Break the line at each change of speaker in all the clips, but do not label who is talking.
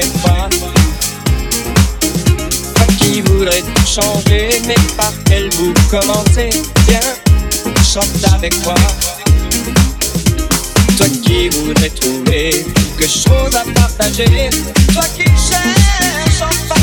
toi. Qui voudrais tout changer, mais par quel bout commencer? Viens, chante avec moi. Toi qui voudrais trouver quelque chose à partager, toi qui cherches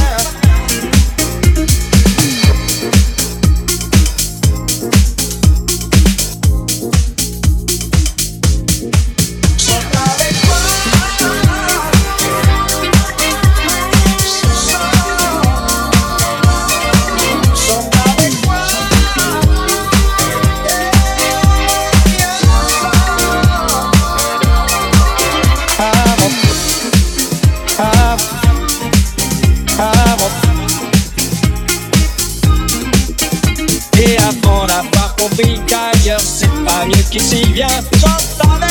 qui s'y vient, chante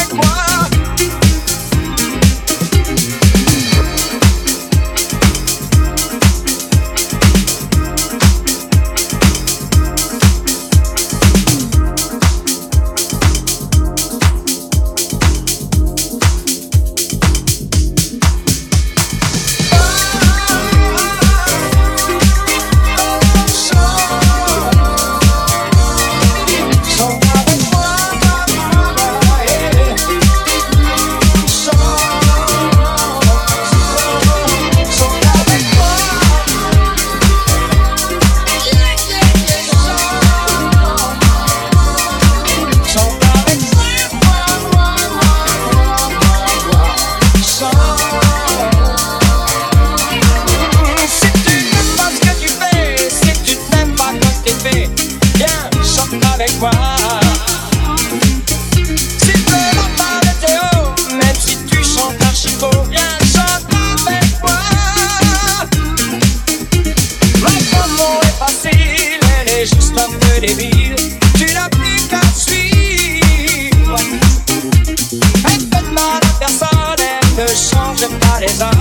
cabeza.